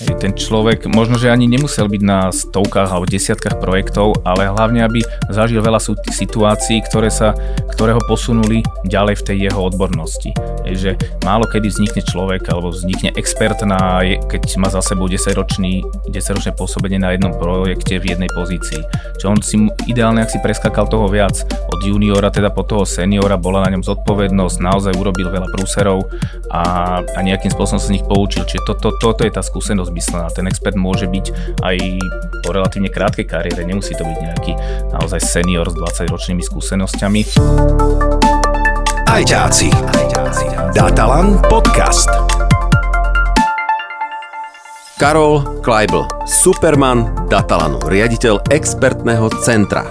Ten človek možno, že ani nemusel byť na stovkách alebo desiatkách projektov, ale hlavne, aby zažil veľa situácií, ktoré, sa, ktoré ho posunuli ďalej v tej jeho odbornosti. Je, že málo kedy vznikne človek alebo vznikne expert, na, keď má za sebou 10-ročný, 10-ročné pôsobenie na jednom projekte v jednej pozícii. Čo on si ideálne, ak si preskakal toho viac, od juniora teda po toho seniora, bola na ňom zodpovednosť, naozaj urobil veľa prúserov a, a nejakým spôsobom sa z nich poučil. Čiže toto to, to je tá skúsenosť zmyslená. Ten expert môže byť aj po relatívne krátkej kariére, nemusí to byť nejaký naozaj senior s 20-ročnými skúsenosťami. Ajťáci. Datalan podcast. Karol Kleibl, Superman Datalanu, riaditeľ expertného centra,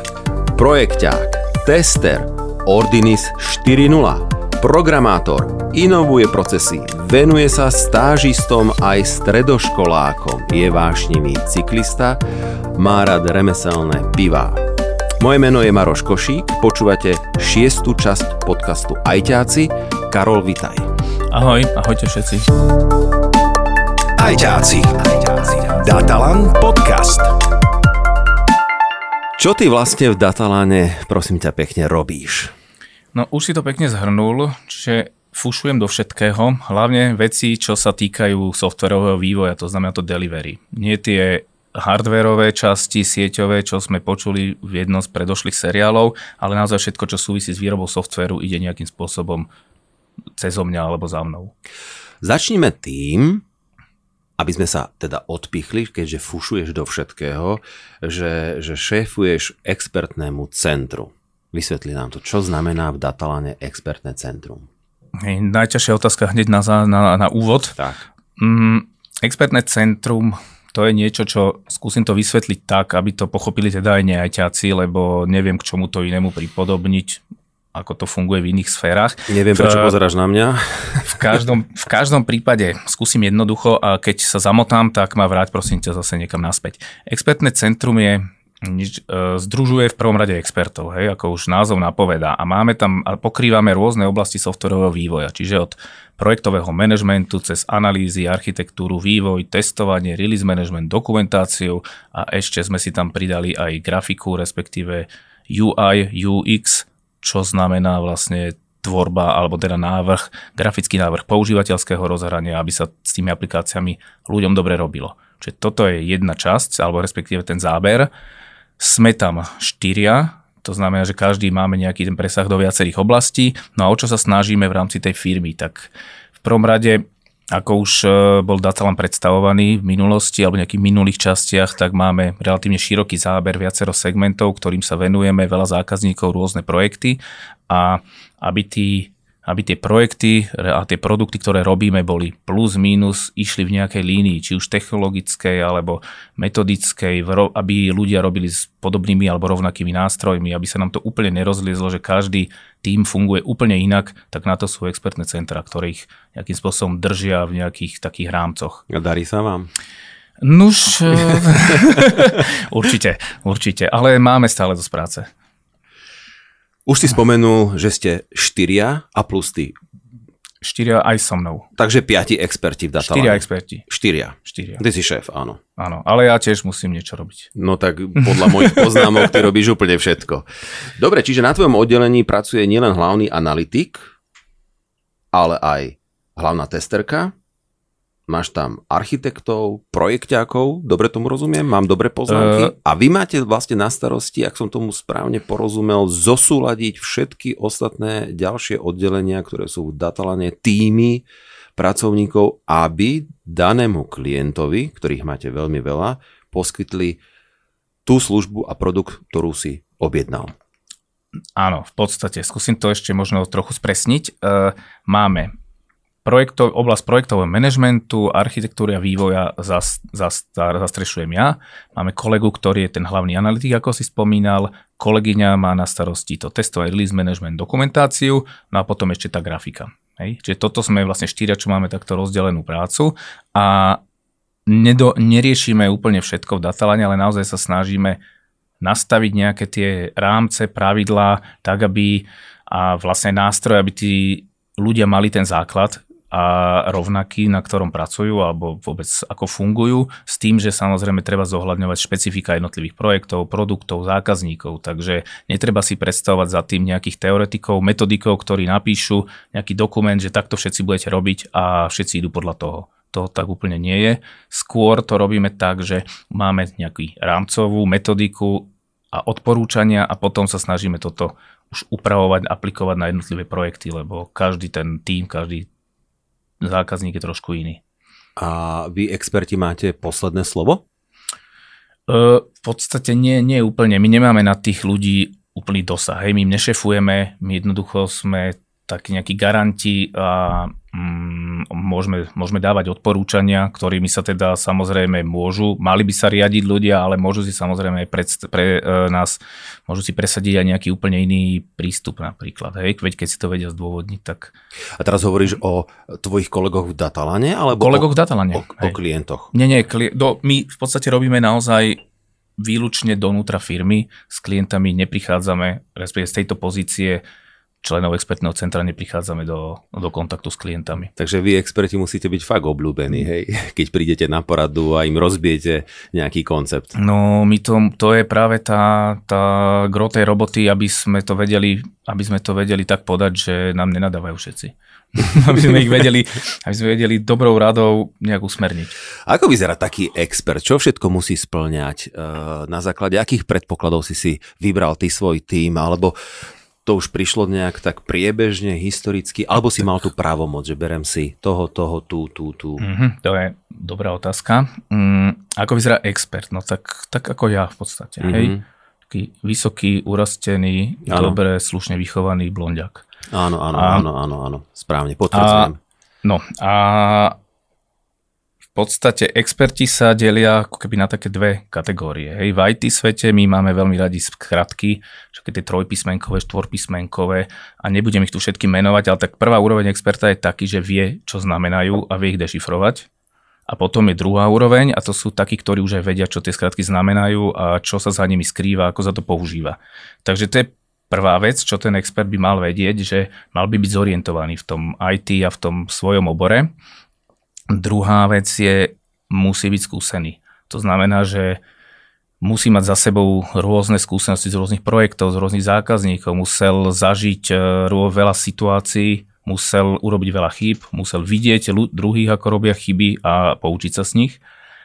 projekťák, tester, Ordinis 4.0, programátor, inovuje procesy, venuje sa stážistom aj stredoškolákom, je vášnivý cyklista, má rád remeselné pivá. Moje meno je Maroš Košík, počúvate šiestu časť podcastu Ajťáci. Karol, vitaj. Ahoj, ahojte všetci. Ajťáci. Datalan podcast. Čo ty vlastne v Dataláne, prosím ťa pekne, robíš? No už si to pekne zhrnul, že fušujem do všetkého, hlavne veci, čo sa týkajú softverového vývoja, to znamená to delivery. Nie tie hardwareové časti, sieťové, čo sme počuli v jednom z predošlých seriálov, ale naozaj všetko, čo súvisí s výrobou softveru, ide nejakým spôsobom cez mňa alebo za mnou. Začnime tým, aby sme sa teda odpichli, keďže fušuješ do všetkého, že, že šéfuješ expertnému centru. Vysvetli nám to, čo znamená v Datalane expertné centrum. Hej, najťažšia otázka hneď na, na, na úvod. Tak. Mm, expertné centrum to je niečo, čo skúsim to vysvetliť tak, aby to pochopili teda aj neajťáci, lebo neviem k čomu to inému pripodobniť, ako to funguje v iných sférach. Neviem, prečo pozeráš na mňa. V každom, v každom prípade skúsim jednoducho a keď sa zamotám, tak ma vráť prosím ťa zase niekam naspäť. Expertné centrum je nič, e, združuje v prvom rade expertov, hej, ako už názov napovedá. A máme tam, a pokrývame rôzne oblasti softwarového vývoja, čiže od projektového manažmentu cez analýzy, architektúru, vývoj, testovanie, release management, dokumentáciu a ešte sme si tam pridali aj grafiku, respektíve UI, UX, čo znamená vlastne tvorba alebo teda návrh, grafický návrh používateľského rozhrania, aby sa s tými aplikáciami ľuďom dobre robilo. Čiže toto je jedna časť, alebo respektíve ten záber. Sme tam štyria, to znamená, že každý máme nejaký ten presah do viacerých oblastí. No a o čo sa snažíme v rámci tej firmy? Tak v prvom rade, ako už e, bol Datalan predstavovaný v minulosti alebo nejakých minulých častiach, tak máme relatívne široký záber, viacero segmentov, ktorým sa venujeme, veľa zákazníkov, rôzne projekty a aby tí aby tie projekty a tie produkty, ktoré robíme, boli plus, minus, išli v nejakej línii, či už technologickej alebo metodickej, aby ľudia robili s podobnými alebo rovnakými nástrojmi, aby sa nám to úplne nerozliezlo, že každý tým funguje úplne inak, tak na to sú expertné centra, ktorých nejakým spôsobom držia v nejakých takých rámcoch. A darí sa vám? Nuž, určite, určite, ale máme stále dosť práce. Už si spomenul, že ste štyria a plus ty. Štyria aj so mnou. Takže piati experti v datalane. Štyria experti. Štyria. Štyria. Ty si šéf, áno. Áno, ale ja tiež musím niečo robiť. No tak podľa mojich poznámok ty robíš úplne všetko. Dobre, čiže na tvojom oddelení pracuje nielen hlavný analytik, ale aj hlavná testerka, máš tam architektov, projekťákov, dobre tomu rozumiem, mám dobre poznámky. Uh, a vy máte vlastne na starosti, ak som tomu správne porozumel, zosúľadiť všetky ostatné ďalšie oddelenia, ktoré sú v datalane, týmy pracovníkov, aby danému klientovi, ktorých máte veľmi veľa, poskytli tú službu a produkt, ktorú si objednal. Áno, v podstate, skúsim to ešte možno trochu spresniť. Uh, máme projektov, oblasť projektového manažmentu, architektúry a vývoja zas, zas, zastrešujem ja. Máme kolegu, ktorý je ten hlavný analytik, ako si spomínal. Kolegyňa má na starosti to testovať release management, dokumentáciu, no a potom ešte tá grafika. Hej. Čiže toto sme vlastne štyria, čo máme takto rozdelenú prácu a nedo, neriešime úplne všetko v datalane, ale naozaj sa snažíme nastaviť nejaké tie rámce, pravidlá, tak aby a vlastne nástroje, aby tí ľudia mali ten základ, a rovnaký, na ktorom pracujú alebo vôbec ako fungujú, s tým, že samozrejme treba zohľadňovať špecifika jednotlivých projektov, produktov, zákazníkov, takže netreba si predstavovať za tým nejakých teoretikov, metodikov, ktorí napíšu nejaký dokument, že takto všetci budete robiť a všetci idú podľa toho. To tak úplne nie je. Skôr to robíme tak, že máme nejakú rámcovú metodiku a odporúčania a potom sa snažíme toto už upravovať, aplikovať na jednotlivé projekty, lebo každý ten tým, každý zákazník je trošku iný. A vy experti máte posledné slovo? v podstate nie, nie úplne. My nemáme na tých ľudí úplný dosah. Hej, my nešefujeme, my jednoducho sme takí nejakí garanti a môžeme, môžeme dávať odporúčania, ktorými sa teda samozrejme môžu, mali by sa riadiť ľudia, ale môžu si samozrejme aj pre, pre e, nás, môžu si presadiť aj nejaký úplne iný prístup napríklad. Hej, veď keď si to vedia zdôvodniť, tak... A teraz hovoríš o tvojich kolegoch v Datalane? Alebo kolegoch v Datalane. O, o klientoch? Nie, nie, kli- do, my v podstate robíme naozaj výlučne donútra firmy, s klientami neprichádzame, respektíve z tejto pozície členov expertného centra neprichádzame do, do kontaktu s klientami. Takže vy experti musíte byť fakt obľúbení, hej? keď prídete na poradu a im rozbijete nejaký koncept. No, my to, to je práve tá, tá gro tej roboty, aby sme to vedeli, aby sme to vedeli tak podať, že nám nenadávajú všetci. aby sme ich vedeli, aby sme vedeli dobrou radou nejak usmerniť. Ako vyzerá taký expert? Čo všetko musí splňať? Na základe akých predpokladov si si vybral ty svoj tým? Alebo to už prišlo nejak tak priebežne, historicky, alebo si mal tú právomoc, že berem si toho, toho, tú, tú, tú? Mm-hmm, to je dobrá otázka. Mm, ako vyzerá expert? No tak, tak ako ja v podstate, mm-hmm. hej? Taký vysoký, urastený, ano. dobre, slušne vychovaný blondiak. Áno, áno, a, áno, áno, áno, správne, potvrdzujem. No a podstate experti sa delia ako keby na také dve kategórie. Hej, v IT svete my máme veľmi radi skratky, všetky tie trojpísmenkové, štvorpísmenkové a nebudem ich tu všetky menovať, ale tak prvá úroveň experta je taký, že vie, čo znamenajú a vie ich dešifrovať. A potom je druhá úroveň a to sú takí, ktorí už aj vedia, čo tie skratky znamenajú a čo sa za nimi skrýva, ako sa to používa. Takže to je prvá vec, čo ten expert by mal vedieť, že mal by byť zorientovaný v tom IT a v tom svojom obore. Druhá vec je, musí byť skúsený. To znamená, že musí mať za sebou rôzne skúsenosti z rôznych projektov, z rôznych zákazníkov, musel zažiť e, veľa situácií, musel urobiť veľa chýb, musel vidieť druhých, ako robia chyby a poučiť sa z nich.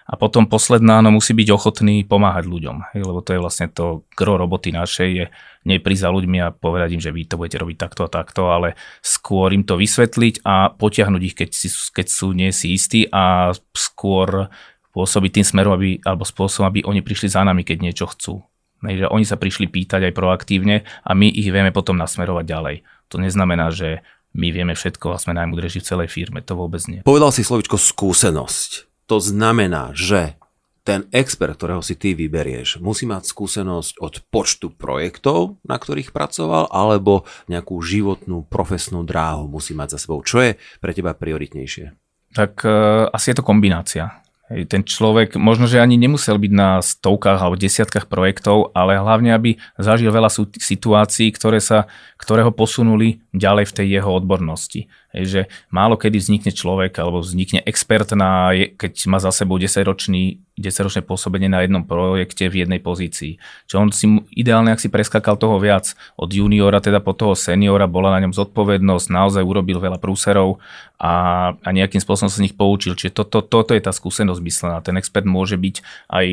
A potom posledná, no musí byť ochotný pomáhať ľuďom, lebo to je vlastne to gro roboty našej, je neprísť za ľuďmi a povedať im, že vy to budete robiť takto a takto, ale skôr im to vysvetliť a potiahnuť ich, keď, si, keď sú nie si istí a skôr pôsobiť tým smerom, aby, alebo spôsobom, aby oni prišli za nami, keď niečo chcú. Že oni sa prišli pýtať aj proaktívne a my ich vieme potom nasmerovať ďalej. To neznamená, že my vieme všetko a sme najmudrejší v celej firme. To vôbec nie. Povedal si slovičko skúsenosť. To znamená, že ten expert, ktorého si ty vyberieš, musí mať skúsenosť od počtu projektov, na ktorých pracoval, alebo nejakú životnú, profesnú dráhu musí mať za sebou. Čo je pre teba prioritnejšie? Tak uh, asi je to kombinácia. Ten človek možno, že ani nemusel byť na stovkách alebo desiatkách projektov, ale hlavne, aby zažil veľa situácií, ktoré, sa, ktoré ho posunuli ďalej v tej jeho odbornosti. Že málo kedy vznikne človek alebo vznikne expert, na, keď má za sebou 10-ročný 10-ročné pôsobenie na jednom projekte v jednej pozícii. Čo on si ideálne, ak si preskakal toho viac, od juniora teda po toho seniora, bola na ňom zodpovednosť, naozaj urobil veľa prúserov a, a nejakým spôsobom sa z nich poučil. Čiže to, to, toto je tá skúsenosť myslená. Ten expert môže byť aj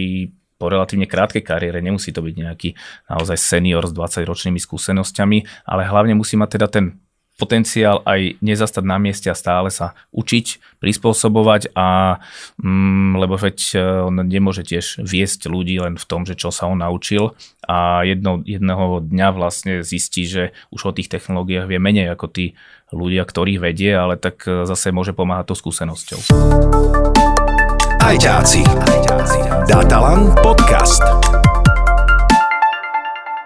po relatívne krátkej kariére, nemusí to byť nejaký naozaj senior s 20-ročnými skúsenosťami, ale hlavne musí mať teda ten potenciál aj nezastať na mieste a stále sa učiť, prispôsobovať a mm, lebo veď e, on nemôže tiež viesť ľudí len v tom, že čo sa on naučil a jedno, jedného dňa vlastne zistí, že už o tých technológiách vie menej ako tí ľudia, ktorých vedie, ale tak e, zase môže pomáhať to skúsenosťou. Ajťáci. Datalan podcast.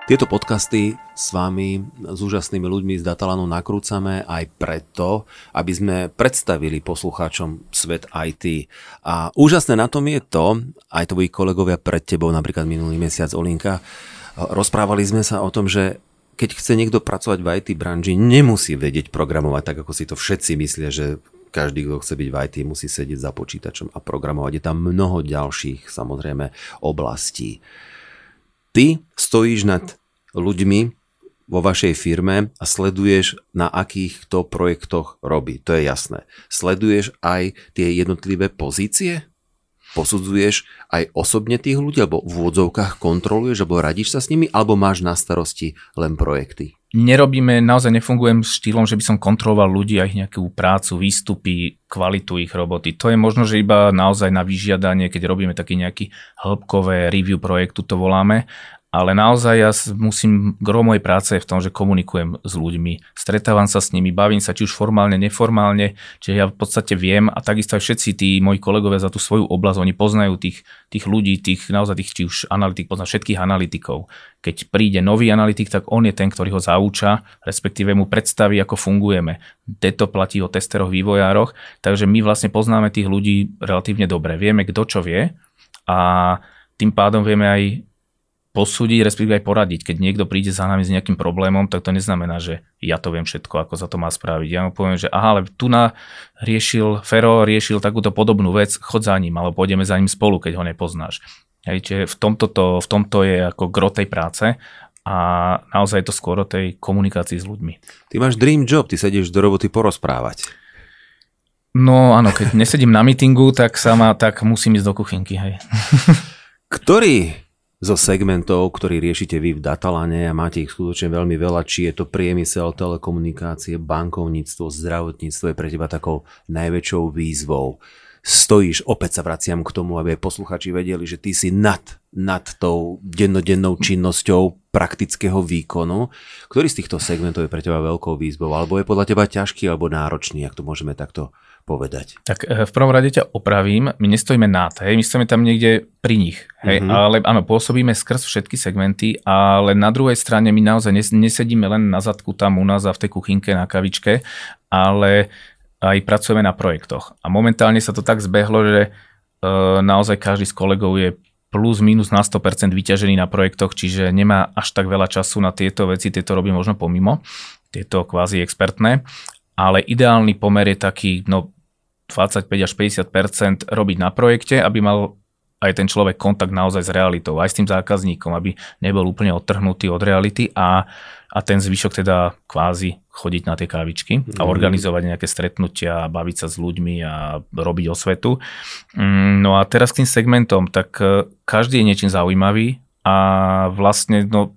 Tieto podcasty s vami, s úžasnými ľuďmi z Datalanu nakrúcame aj preto, aby sme predstavili poslucháčom svet IT. A úžasné na tom je to, aj tvoji kolegovia pred tebou, napríklad minulý mesiac Olinka, rozprávali sme sa o tom, že keď chce niekto pracovať v IT branži, nemusí vedieť programovať tak, ako si to všetci myslia, že každý, kto chce byť v IT, musí sedieť za počítačom a programovať. Je tam mnoho ďalších, samozrejme, oblastí. Ty stojíš nad ľuďmi vo vašej firme a sleduješ, na akých to projektoch robí. To je jasné. Sleduješ aj tie jednotlivé pozície? Posudzuješ aj osobne tých ľudí, alebo v úvodzovkách kontroluješ, alebo radíš sa s nimi, alebo máš na starosti len projekty? nerobíme, naozaj nefungujem štýlom, že by som kontroloval ľudí a ich nejakú prácu, výstupy, kvalitu ich roboty. To je možno, že iba naozaj na vyžiadanie, keď robíme taký nejaký hĺbkové review projektu, to voláme, ale naozaj ja musím, gro mojej práce je v tom, že komunikujem s ľuďmi, stretávam sa s nimi, bavím sa či už formálne, neformálne, čiže ja v podstate viem a takisto aj všetci tí moji kolegovia za tú svoju oblasť, oni poznajú tých, tých ľudí, tých naozaj tých, či už analytik, pozná všetkých analytikov. Keď príde nový analytik, tak on je ten, ktorý ho zauča, respektíve mu predstaví, ako fungujeme. Deto platí o testeroch, vývojároch, takže my vlastne poznáme tých ľudí relatívne dobre. Vieme, kto čo vie a tým pádom vieme aj posúdiť, respektíve aj poradiť. Keď niekto príde za nami s nejakým problémom, tak to neznamená, že ja to viem všetko, ako sa to má spraviť. Ja mu poviem, že aha, ale tu na riešil, Fero riešil takúto podobnú vec, chod za ním, alebo pôjdeme za ním spolu, keď ho nepoznáš. Hej, čiže v tomto, to, v tomto je ako gro tej práce a naozaj to skôr o tej komunikácii s ľuďmi. Ty máš dream job, ty sedíš do roboty porozprávať. No áno, keď nesedím na mítingu, tak sama, tak musím ísť do kuchynky, hej. Ktorý zo segmentov, ktorý riešite vy v Datalane a máte ich skutočne veľmi veľa, či je to priemysel, telekomunikácie, bankovníctvo, zdravotníctvo je pre teba takou najväčšou výzvou. Stojíš, opäť sa vraciam k tomu, aby posluchači vedeli, že ty si nad, nad tou dennodennou činnosťou praktického výkonu. Ktorý z týchto segmentov je pre teba veľkou výzvou? Alebo je podľa teba ťažký alebo náročný, ak to môžeme takto povedať? Tak eh, v prvom rade ťa opravím, my nestojíme nad, hej, my stojíme tam niekde pri nich, hej, mm-hmm. ale áno, pôsobíme skrz všetky segmenty, ale na druhej strane my naozaj nesedíme len na zadku tam u nás a v tej kuchynke na kavičke, ale aj pracujeme na projektoch. A momentálne sa to tak zbehlo, že e, naozaj každý z kolegov je plus minus na 100% vyťažený na projektoch, čiže nemá až tak veľa času na tieto veci, tieto robí možno pomimo, tieto kvázi expertné, ale ideálny pomer je taký, no 25 až 50% robiť na projekte, aby mal aj ten človek kontakt naozaj s realitou, aj s tým zákazníkom, aby nebol úplne odtrhnutý od reality a, a ten zvyšok teda kvázi chodiť na tie kávičky a mhm. organizovať nejaké stretnutia, baviť sa s ľuďmi a robiť osvetu. Mm, no a teraz k tým segmentom, tak e, každý je niečím zaujímavý a vlastne no,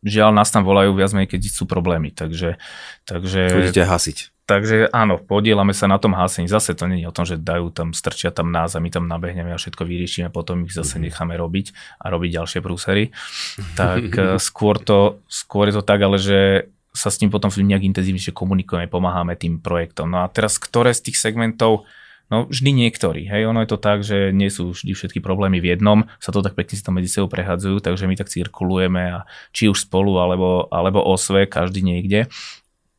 žiaľ nás tam volajú viac menej, keď sú problémy. Takže, takže... Chodíte hasiť. Takže áno, podielame sa na tom hásení. Zase to je o tom, že dajú tam, strčia tam nás a my tam nabehneme a všetko vyriešime, potom ich zase mhm. necháme robiť a robiť ďalšie prúsery. Tak eh, skôr, to, skôr je to tak, ale že sa s ním potom nejak intenzívnejšie komunikujeme, pomáhame tým projektom. No a teraz, ktoré z tých segmentov, no vždy niektorí, hej, ono je to tak, že nie sú vždy všetky problémy v jednom, sa to tak pekne si to medzi sebou prehadzujú, takže my tak cirkulujeme a či už spolu alebo, alebo osve, každý niekde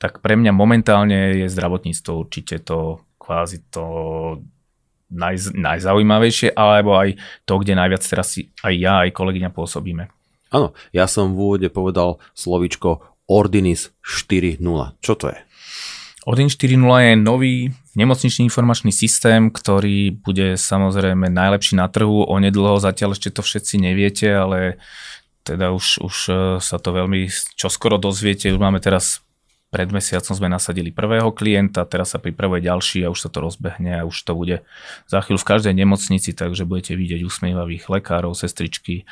tak pre mňa momentálne je zdravotníctvo určite to kvázi to naj, najzaujímavejšie, alebo aj to, kde najviac teraz si aj ja, aj kolegyňa pôsobíme. Áno, ja som v úvode povedal slovičko Ordinis 4.0. Čo to je? Ordinis 4.0 je nový nemocničný informačný systém, ktorý bude samozrejme najlepší na trhu. Onedlho zatiaľ ešte to všetci neviete, ale teda už, už sa to veľmi čoskoro dozviete. Už máme teraz pred mesiacom sme nasadili prvého klienta, teraz sa pripravuje ďalší a už sa to rozbehne a už to bude za chvíľu v každej nemocnici, takže budete vidieť usmievavých lekárov, sestričky,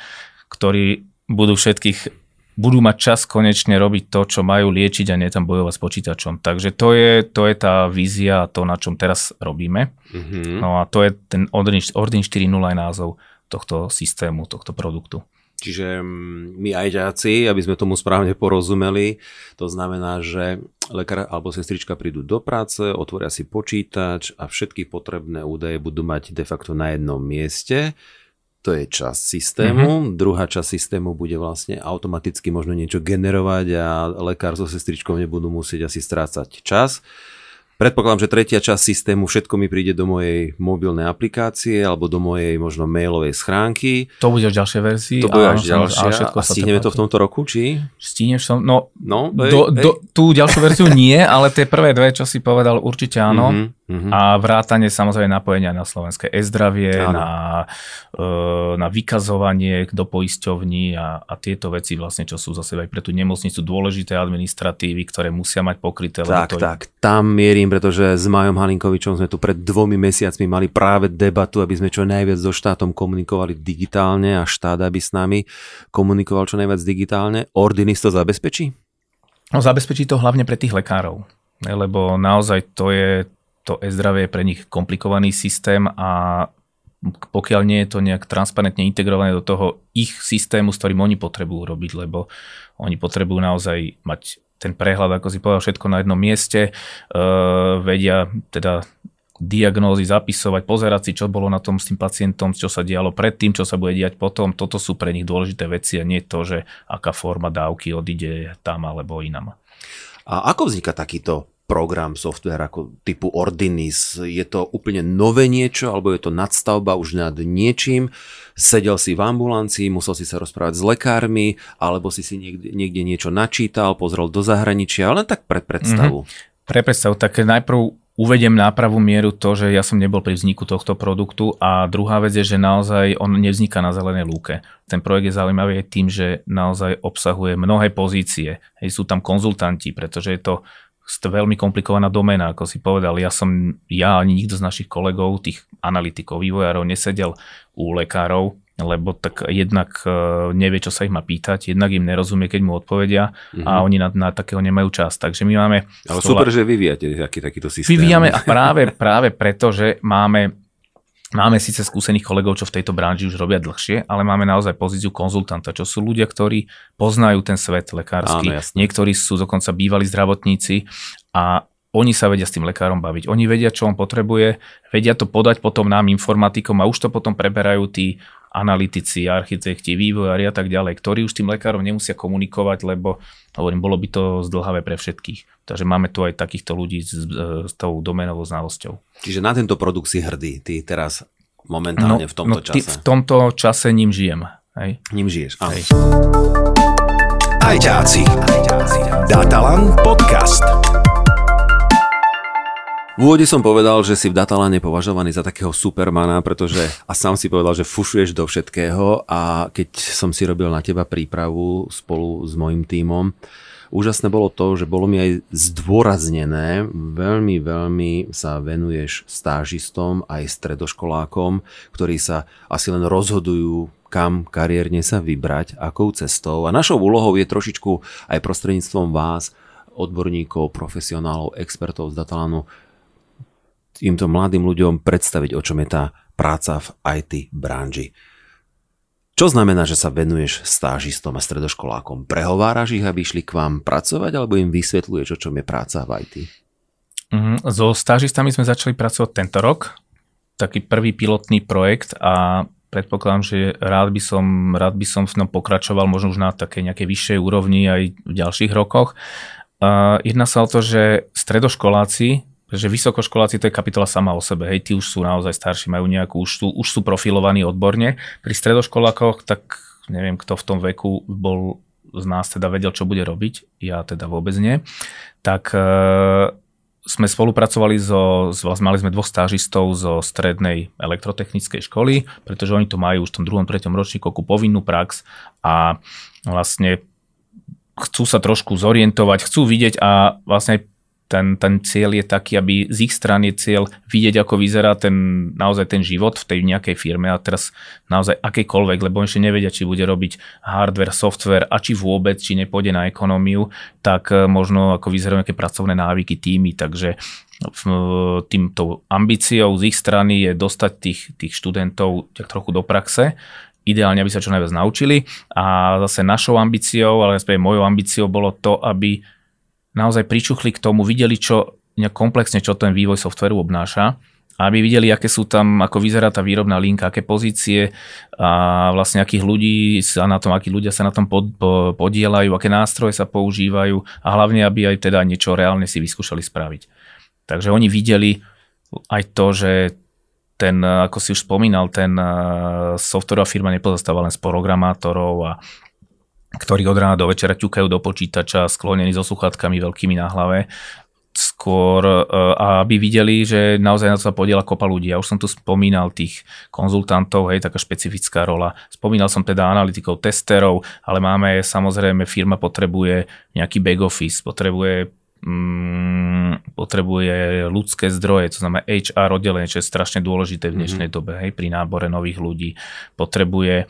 ktorí budú všetkých budú mať čas konečne robiť to, čo majú liečiť a nie tam bojovať s počítačom. Takže to je, to je tá vízia a to, na čom teraz robíme. Mm-hmm. No a to je ten Ordin, Ordin 4.0 názov tohto systému, tohto produktu. Čiže mm, my ajťáci, aby sme tomu správne porozumeli, to znamená, že lekár alebo sestrička prídu do práce, otvoria si počítač a všetky potrebné údaje budú mať de facto na jednom mieste. To je časť systému. Mm-hmm. Druhá časť systému bude vlastne automaticky možno niečo generovať a lekár so sestričkou nebudú musieť asi strácať čas. Predpokladám, že tretia časť systému všetko mi príde do mojej mobilnej aplikácie alebo do mojej možno mailovej schránky. To bude v ďalšej verzii. To bude až ďalšia. A, a stihneme to v tomto roku, či? Stihneš som, no, no do, do, tú ďalšiu verziu nie, ale tie prvé dve, čo si povedal, určite áno. Mm-hmm. Mm-hmm. A vrátanie samozrejme napojenia na slovenské e-zdravie, na, e, na vykazovanie do poisťovní a, a tieto veci vlastne, čo sú zase aj pre tú nemocnicu dôležité administratívy, ktoré musia mať pokryté. Tak, to tak, tam mierim, pretože s Majom Halinkovičom sme tu pred dvomi mesiacmi mali práve debatu, aby sme čo najviac so štátom komunikovali digitálne a štát, aby s nami komunikoval čo najviac digitálne. Ordinis to zabezpečí? No, zabezpečí to hlavne pre tých lekárov, lebo naozaj to je to e-zdravie je pre nich komplikovaný systém a pokiaľ nie je to nejak transparentne integrované do toho ich systému, s ktorým oni potrebujú robiť, lebo oni potrebujú naozaj mať ten prehľad, ako si povedal, všetko na jednom mieste, uh, vedia teda diagnózy zapisovať, pozerať si, čo bolo na tom s tým pacientom, čo sa dialo predtým, čo sa bude diať potom. Toto sú pre nich dôležité veci a nie to, že aká forma dávky odíde tam alebo inam. A ako vzniká takýto program, software ako typu Ordinis? Je to úplne nové niečo, alebo je to nadstavba už nad niečím? Sedel si v ambulancii, musel si sa rozprávať s lekármi, alebo si si niekde, niekde niečo načítal, pozrel do zahraničia, len tak pre predstavu. Mm-hmm. Pre predstavu, tak najprv uvediem na pravú mieru to, že ja som nebol pri vzniku tohto produktu a druhá vec je, že naozaj on nevzniká na zelenej lúke. Ten projekt je zaujímavý aj tým, že naozaj obsahuje mnohé pozície. Hej, sú tam konzultanti, pretože je to veľmi komplikovaná doména, ako si povedal. Ja som, ja ani nikto z našich kolegov, tých analytikov, vývojárov, nesedel u lekárov, lebo tak jednak e, nevie, čo sa ich má pýtať, jednak im nerozumie, keď mu odpovedia mm-hmm. a oni na, na takého nemajú čas. Takže my máme... Ale stola... super, že vyvíjate taký, takýto systém. Vyvíjame a práve, práve preto, že máme Máme síce skúsených kolegov, čo v tejto branži už robia dlhšie, ale máme naozaj pozíciu konzultanta, čo sú ľudia, ktorí poznajú ten svet lekársky. Áno, Niektorí sú dokonca bývalí zdravotníci a oni sa vedia s tým lekárom baviť. Oni vedia, čo on potrebuje, vedia to podať potom nám informatikom a už to potom preberajú tí analytici, architekti, vývojári a tak ďalej, ktorí už tým lekárom nemusia komunikovať, lebo hovorím, bolo by to zdlhavé pre všetkých. Takže máme tu aj takýchto ľudí s, s tou domenovou znalosťou. Čiže na tento produkt si hrdý, ty teraz momentálne no, v tomto no, čase. v tomto čase ním žijem. Hej. Ním žiješ, áno. Hej. Ajťáci. Datalan podcast. V úvode som povedal, že si v Datalane považovaný za takého supermana, pretože a sám si povedal, že fušuješ do všetkého a keď som si robil na teba prípravu spolu s mojim tímom, úžasné bolo to, že bolo mi aj zdôraznené, veľmi, veľmi sa venuješ stážistom aj stredoškolákom, ktorí sa asi len rozhodujú kam kariérne sa vybrať, akou cestou. A našou úlohou je trošičku aj prostredníctvom vás, odborníkov, profesionálov, expertov z Datalanu, týmto mladým ľuďom predstaviť, o čom je tá práca v IT branži. Čo znamená, že sa venuješ stážistom a stredoškolákom? Prehováraš ich, aby išli k vám pracovať, alebo im vysvetľuješ, o čom je práca v IT? Mm, so stážistami sme začali pracovať tento rok. Taký prvý pilotný projekt a predpokladám, že rád by som, rád by som v tom pokračoval možno už na takej nejakej vyššej úrovni aj v ďalších rokoch. Uh, jedná sa o to, že stredoškoláci že vysokoškoláci to je kapitola sama o sebe, hej, tí už sú naozaj starší, majú nejakú, už sú, už sú profilovaní odborne. Pri stredoškolákoch, tak neviem, kto v tom veku bol z nás teda vedel, čo bude robiť, ja teda vôbec nie, tak e, sme spolupracovali so, vlastne mali sme dvoch stážistov zo strednej elektrotechnickej školy, pretože oni to majú už v tom druhom, treťom ročníku povinnú prax a vlastne chcú sa trošku zorientovať, chcú vidieť a vlastne aj ten, ten cieľ je taký, aby z ich strany je cieľ vidieť, ako vyzerá ten, naozaj ten život v tej nejakej firme a teraz naozaj akýkoľvek, lebo ešte nevedia, či bude robiť hardware, software a či vôbec, či nepôjde na ekonómiu, tak e, možno ako vyzerajú nejaké pracovné návyky týmy, takže týmto ambíciou z ich strany je dostať tých, tých študentov tak trochu do praxe, ideálne, aby sa čo najviac naučili. A zase našou ambíciou, ale mojou ambíciou bolo to, aby naozaj pričuchli k tomu, videli čo komplexne, čo ten vývoj softveru obnáša, aby videli, aké sú tam, ako vyzerá tá výrobná linka, aké pozície a vlastne akých ľudí sa na tom, akí ľudia sa na tom pod, po, podielajú, aké nástroje sa používajú a hlavne, aby aj teda niečo reálne si vyskúšali spraviť. Takže oni videli aj to, že ten, ako si už spomínal, ten softwarová firma nepozostáva len z programátorov a ktorí od rána do večera ťukajú do počítača sklonení so sluchátkami veľkými na hlave. skôr, e, aby videli, že naozaj na to sa podiela kopa ľudí. Ja už som tu spomínal tých konzultantov, hej, taká špecifická rola. Spomínal som teda analytikov, testerov, ale máme samozrejme, firma potrebuje nejaký back office, potrebuje mm, potrebuje ľudské zdroje, to znamená HR oddelenie, čo je strašne dôležité v dnešnej mm-hmm. dobe, hej, pri nábore nových ľudí. Potrebuje e,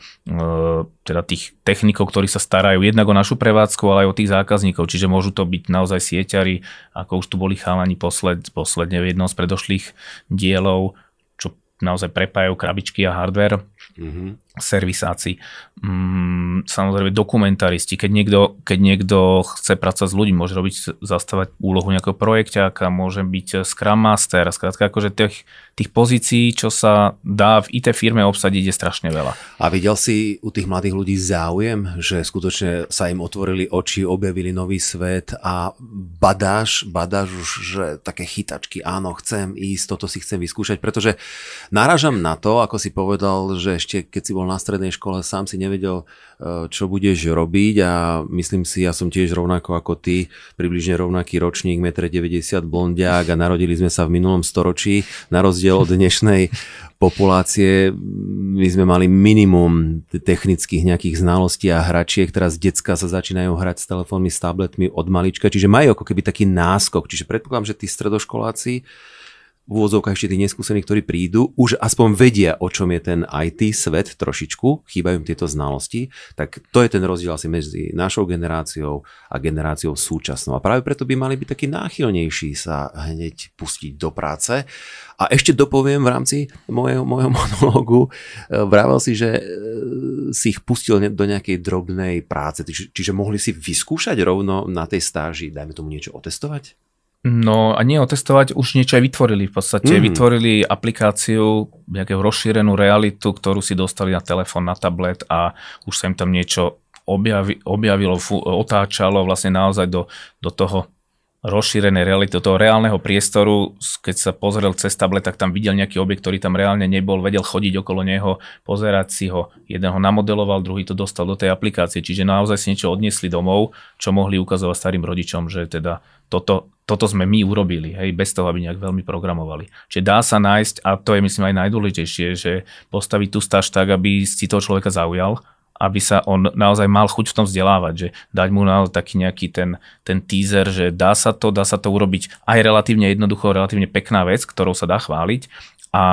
teda tých technikov, ktorí sa starajú jednak o našu prevádzku, ale aj o tých zákazníkov, čiže môžu to byť naozaj sieťari, ako už tu boli chalani posled, posledne v jednom z predošlých dielov, čo naozaj prepájajú krabičky a hardware mm-hmm. Servisáci. Mm, samozrejme dokumentaristi. Keď niekto, keď niekto chce pracovať s ľuďmi, môže robiť, zastávať úlohu nejakého projekťáka, môže byť Scrum Master, skrátka akože tých, tých pozícií, čo sa dá v IT firme obsadiť, je strašne veľa. A videl si u tých mladých ľudí záujem, že skutočne sa im otvorili oči, objavili nový svet a badáš, badáš už, že také chytačky, áno, chcem ísť, toto si chcem vyskúšať, pretože náražam na to, ako si povedal, že ešte keď si bol na strednej škole, sám si nevedel, e, čo budeš robiť a myslím si, ja som tiež rovnako ako ty, približne rovnaký ročník, 1,90 m blondiak a narodili sme sa v minulom storočí, na rozdiel od dnešnej populácie my sme mali minimum technických nejakých znalostí a hračiek, teraz decka sa začínajú hrať s telefónmi, s tabletmi od malička, čiže majú ako keby taký náskok, čiže predpokladám, že tí stredoškoláci v úvodzovkách ešte tí neskúsení, ktorí prídu, už aspoň vedia, o čom je ten IT svet trošičku, chýbajú im tieto znalosti, tak to je ten rozdiel asi medzi našou generáciou a generáciou súčasnou. A práve preto by mali byť takí náchylnejší sa hneď pustiť do práce. A ešte dopoviem v rámci môjho, môjho monológu, e, vravel si, že e, si ich pustil do nejakej drobnej práce, čiže, čiže mohli si vyskúšať rovno na tej stáži, dajme tomu niečo otestovať? No a nie otestovať, už niečo aj vytvorili v podstate. Mm. Vytvorili aplikáciu, nejakú rozšírenú realitu, ktorú si dostali na telefón, na tablet a už sa im tam niečo objavi, objavilo, otáčalo vlastne naozaj do, do toho rozšírenej reality, do toho reálneho priestoru, keď sa pozrel cez tablet, tak tam videl nejaký objekt, ktorý tam reálne nebol, vedel chodiť okolo neho, pozerať si ho. Jeden ho namodeloval, druhý to dostal do tej aplikácie, čiže naozaj si niečo odniesli domov, čo mohli ukazovať starým rodičom, že teda toto, toto sme my urobili, hej, bez toho, aby nejak veľmi programovali. Čiže dá sa nájsť, a to je myslím aj najdôležitejšie, že postaviť tú stáž tak, aby si toho človeka zaujal, aby sa on naozaj mal chuť v tom vzdelávať, že dať mu na taký nejaký ten, ten teaser, že dá sa to, dá sa to urobiť aj relatívne jednoducho, relatívne pekná vec, ktorou sa dá chváliť a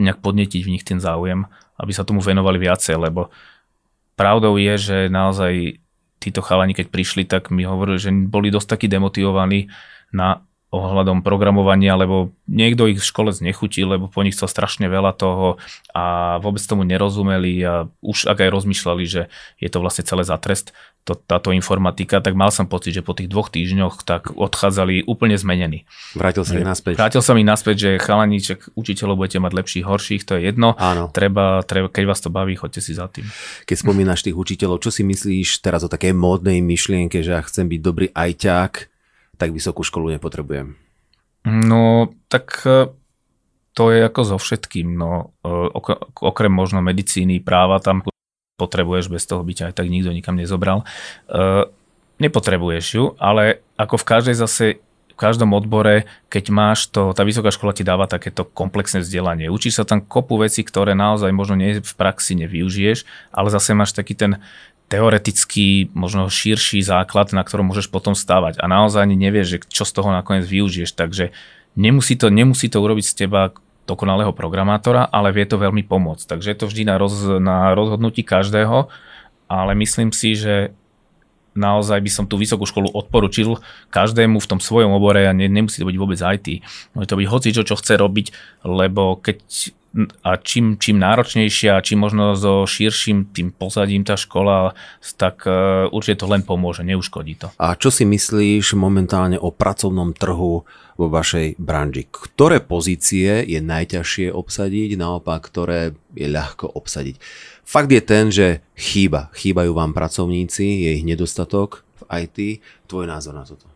nejak podnetiť v nich ten záujem, aby sa tomu venovali viacej, lebo pravdou je, že naozaj títo chalani, keď prišli, tak mi hovorili, že boli dosť takí demotivovaní na ohľadom programovania, lebo niekto ich v škole znechutil, lebo po nich chcel strašne veľa toho a vôbec tomu nerozumeli a už ak aj rozmýšľali, že je to vlastne celé za trest, to, táto informatika, tak mal som pocit, že po tých dvoch týždňoch tak odchádzali úplne zmenení. Vrátil sa mi naspäť. Vrátil sa mi naspäť, že chalaníček, učiteľov budete mať lepších, horších, to je jedno. Áno. Treba, treba, keď vás to baví, choďte si za tým. Keď spomínaš tých učiteľov, čo si myslíš teraz o takej módnej myšlienke, že ja chcem byť dobrý ajťák, tak vysokú školu nepotrebujem. No, tak e, to je ako so všetkým. No, e, okrem možno medicíny, práva, tam potrebuješ, bez toho byť aj tak nikto nikam nezobral. E, nepotrebuješ ju, ale ako v každej zase v každom odbore, keď máš to, tá vysoká škola ti dáva takéto komplexné vzdelanie. Učíš sa tam kopu veci, ktoré naozaj možno nie v praxi nevyužiješ, ale zase máš taký ten teoretický, možno širší základ, na ktorom môžeš potom stávať. A naozaj ani nevieš, že čo z toho nakoniec využiješ. Takže nemusí to, nemusí to urobiť z teba dokonalého programátora, ale vie to veľmi pomôcť. Takže je to vždy na, roz, na rozhodnutí každého, ale myslím si, že naozaj by som tú vysokú školu odporučil každému v tom svojom obore a ne, nemusí to byť vôbec IT. Môže to byť hoci čo, čo chce robiť, lebo keď a čím, čím náročnejšia, čím možno so širším tým pozadím tá škola, tak uh, určite to len pomôže, neuškodí to. A čo si myslíš momentálne o pracovnom trhu vo vašej branži? Ktoré pozície je najťažšie obsadiť, naopak, ktoré je ľahko obsadiť? Fakt je ten, že chýba. Chýbajú vám pracovníci, je ich nedostatok v IT. Tvoj názor na toto?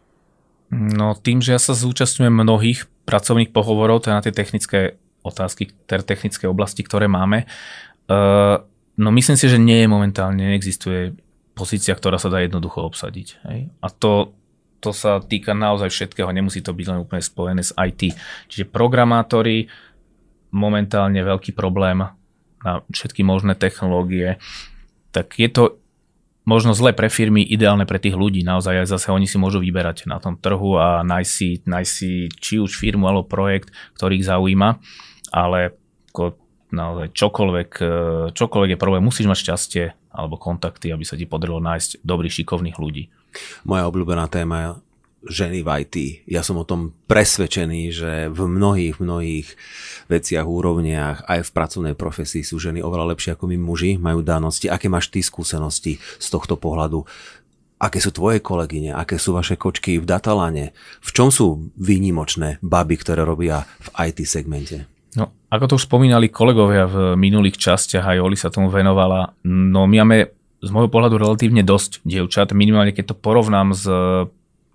No tým, že ja sa zúčastňujem mnohých pracovných pohovorov, teda na tie technické otázky, technické oblasti, ktoré máme. Uh, no myslím si, že nie je momentálne, neexistuje pozícia, ktorá sa dá jednoducho obsadiť. Hej? A to to sa týka naozaj všetkého, nemusí to byť len úplne spojené s IT. Čiže programátori, momentálne veľký problém na všetky možné technológie, tak je to možno zle pre firmy, ideálne pre tých ľudí. Naozaj aj zase oni si môžu vyberať na tom trhu a nájsť si, nájsť si či už firmu alebo projekt, ktorý ich zaujíma, ale ako naozaj čokoľvek, e, čokoľvek je problém, musíš mať šťastie alebo kontakty, aby sa ti podarilo nájsť dobrých, šikovných ľudí. Moja obľúbená téma je ženy v IT. Ja som o tom presvedčený, že v mnohých, mnohých veciach, úrovniach, aj v pracovnej profesii sú ženy oveľa lepšie ako my muži, majú danosti. Aké máš ty skúsenosti z tohto pohľadu? Aké sú tvoje kolegyne? Aké sú vaše kočky v datalane? V čom sú výnimočné baby, ktoré robia v IT segmente? Ako to už spomínali kolegovia v minulých častiach, aj Oli sa tomu venovala, no my máme z môjho pohľadu relatívne dosť dievčat, minimálne keď to porovnám s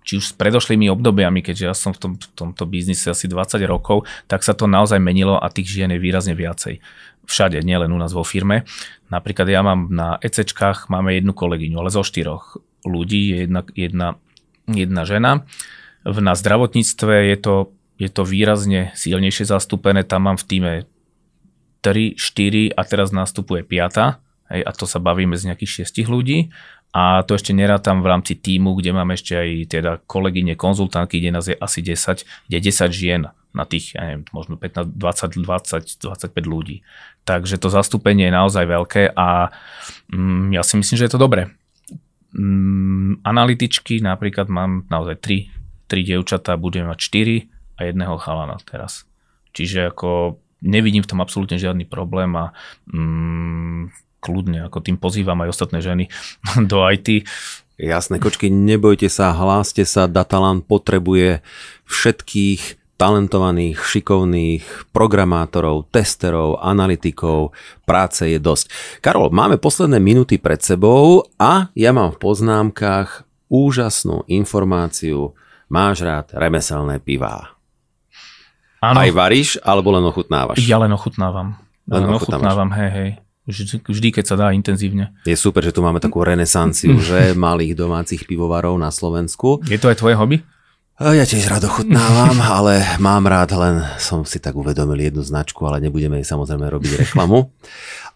či už s predošlými obdobiami, keďže ja som v, tom, v tomto biznise asi 20 rokov, tak sa to naozaj menilo a tých žien je výrazne viacej. Všade, nielen u nás vo firme. Napríklad ja mám na ECčkách máme jednu kolegyňu, ale zo štyroch ľudí je jedna, jedna, jedna žena. V, na zdravotníctve je to, je to výrazne silnejšie zastúpené. Tam mám v týme 3, 4 a teraz nastupuje 5. Hej, a to sa bavíme z nejakých 6 ľudí a to ešte nerátam v rámci týmu, kde mám ešte aj teda kolegyne, konzultantky, kde nás je asi 10, kde 10 žien na tých, ja neviem, možno 15, 20, 20, 25 ľudí. Takže to zastúpenie je naozaj veľké a mm, ja si myslím, že je to dobré. Mm, analytičky napríklad mám naozaj 3, 3 dievčatá, budeme mať 4 a jedného chalana teraz. Čiže ako nevidím v tom absolútne žiadny problém a mm, kľudne, ako tým pozývam aj ostatné ženy do IT. Jasné, kočky, nebojte sa, hláste sa, Datalan potrebuje všetkých talentovaných, šikovných programátorov, testerov, analytikov, práce je dosť. Karol, máme posledné minúty pred sebou a ja mám v poznámkach úžasnú informáciu. Máš rád remeselné pivá. Áno. Aj varíš, alebo len ochutnávaš? Ja len ochutnávam. Len, len ochutnávam, hej, hej. Vždy, vždy, keď sa dá intenzívne. Je super, že tu máme takú renesanciu, že malých domácich pivovarov na Slovensku. Je to aj tvoje hobby? Ja tiež rád ochutnávam, ale mám rád, len som si tak uvedomil jednu značku, ale nebudeme jej samozrejme robiť reklamu.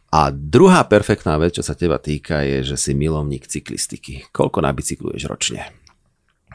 A druhá perfektná vec, čo sa teba týka, je, že si milovník cyklistiky. Koľko nabicykluješ ročne?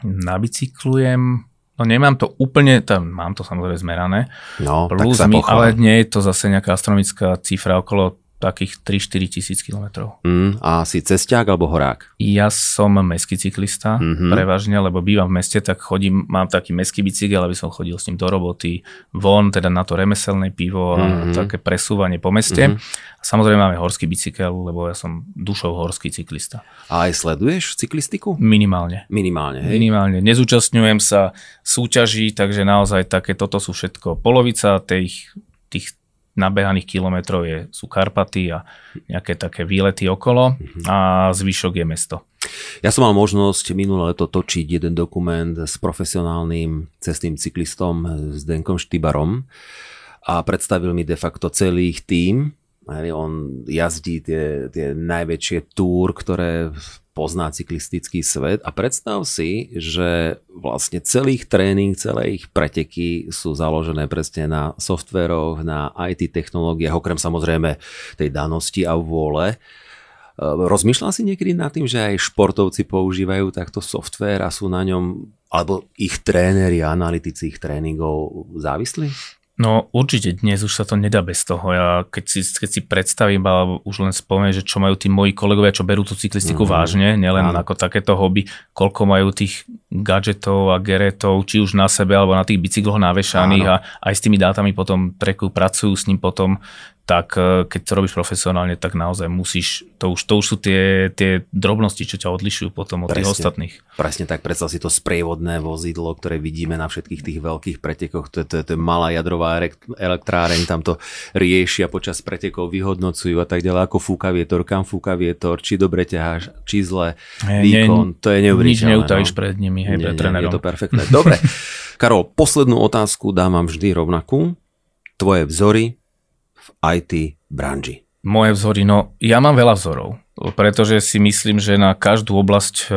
Nabicyklujem No nemám to úplne, tam mám to samozrejme zmerané. No, Plus tak sa mi, ale nie je to zase nejaká astronomická cifra okolo takých 3-4 tisíc kilometrov. Mm, a si cesták alebo horák? Ja som mestský cyklista, mm-hmm. prevažne, lebo bývam v meste, tak chodím, mám taký mestský bicykel, aby som chodil s ním do roboty, von, teda na to remeselné pivo a mm-hmm. také presúvanie po meste. Mm-hmm. Samozrejme máme horský bicykel, lebo ja som dušou horský cyklista. A aj sleduješ cyklistiku? Minimálne. Minimálne, hej? Minimálne. Nezúčastňujem sa súťaží, takže naozaj také, toto sú všetko. Polovica tých, tých nabehaných kilometrov je, sú Karpaty a nejaké také výlety okolo a zvyšok je mesto. Ja som mal možnosť minulé leto točiť jeden dokument s profesionálnym cestným cyklistom s Denkom Štybarom a predstavil mi de facto celý ich tým. On jazdí tie, tie najväčšie túr, ktoré pozná cyklistický svet a predstav si, že vlastne celý ich tréning, celé ich preteky sú založené presne na softveroch, na IT technológiách, okrem samozrejme tej danosti a vôle. E, rozmýšľal si niekedy nad tým, že aj športovci používajú takto software a sú na ňom, alebo ich tréneri analytici ich tréningov závislí? No určite dnes už sa to nedá bez toho. Ja keď si, keď si predstavím, alebo už len spomeniem, že čo majú tí moji kolegovia, čo berú tú cyklistiku mm-hmm. vážne, nielen Áno. ako takéto hobby, koľko majú tých gadgetov a geretov, či už na sebe, alebo na tých bicykloch navešaných Áno. a aj s tými dátami potom treku, pracujú s ním potom tak e, keď to robíš profesionálne, tak naozaj musíš, to už, to už sú tie, tie drobnosti, čo ťa odlišujú potom od presne, tých ostatných. Presne tak, predstav si to sprievodné vozidlo, ktoré vidíme na všetkých tých veľkých pretekoch, to je, to je, to je malá jadrová elektráreň, tam to riešia počas pretekov, vyhodnocujú a tak ďalej, ako fúka vietor, kam fúka vietor, či dobre ťaháš, či zle, výkon, nie, to je neuveriteľné. Nič neutajíš no. pred nimi, hej, nie, pred trénerom. Je to perfektné. Dobre, Karol, poslednú otázku dávam vždy rovnakú. Tvoje vzory, v IT branži? Moje vzory, no ja mám veľa vzorov, pretože si myslím, že na každú oblasť, e,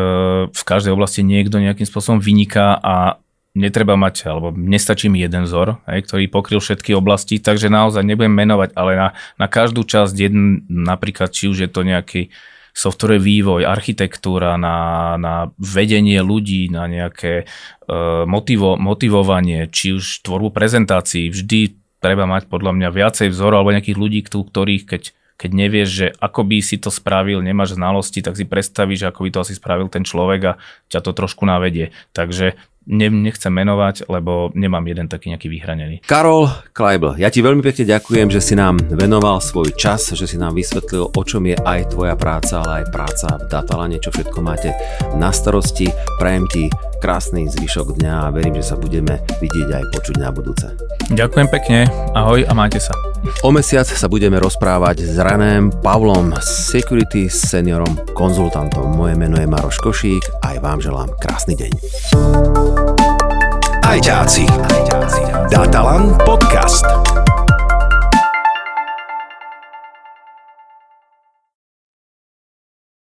v každej oblasti niekto nejakým spôsobom vyniká a netreba mať, alebo nestačí mi jeden vzor, hej, ktorý pokryl všetky oblasti, takže naozaj nebudem menovať, ale na, na každú časť, jeden, napríklad či už je to nejaký software vývoj, architektúra, na, na vedenie ľudí, na nejaké uh, motivo, motivovanie, či už tvorbu prezentácií, vždy treba mať podľa mňa viacej vzorov alebo nejakých ľudí, ktorých keď keď nevieš, že ako by si to spravil, nemáš znalosti, tak si predstavíš, ako by to asi spravil ten človek a ťa to trošku navedie. Takže ne, nechcem menovať, lebo nemám jeden taký nejaký vyhranený. Karol Kleibl, ja ti veľmi pekne ďakujem, že si nám venoval svoj čas, že si nám vysvetlil, o čom je aj tvoja práca, ale aj práca v Datalane, čo všetko máte na starosti. Prajem ti krásny zvyšok dňa a verím, že sa budeme vidieť aj počuť na budúce. Ďakujem pekne, ahoj a majte sa. O mesiac sa budeme rozprávať s Ranem Pavlom, security seniorom konzultantom. Moje meno je Maroš Košík a aj vám želám krásny deň. Ajťáci. Datalan podcast.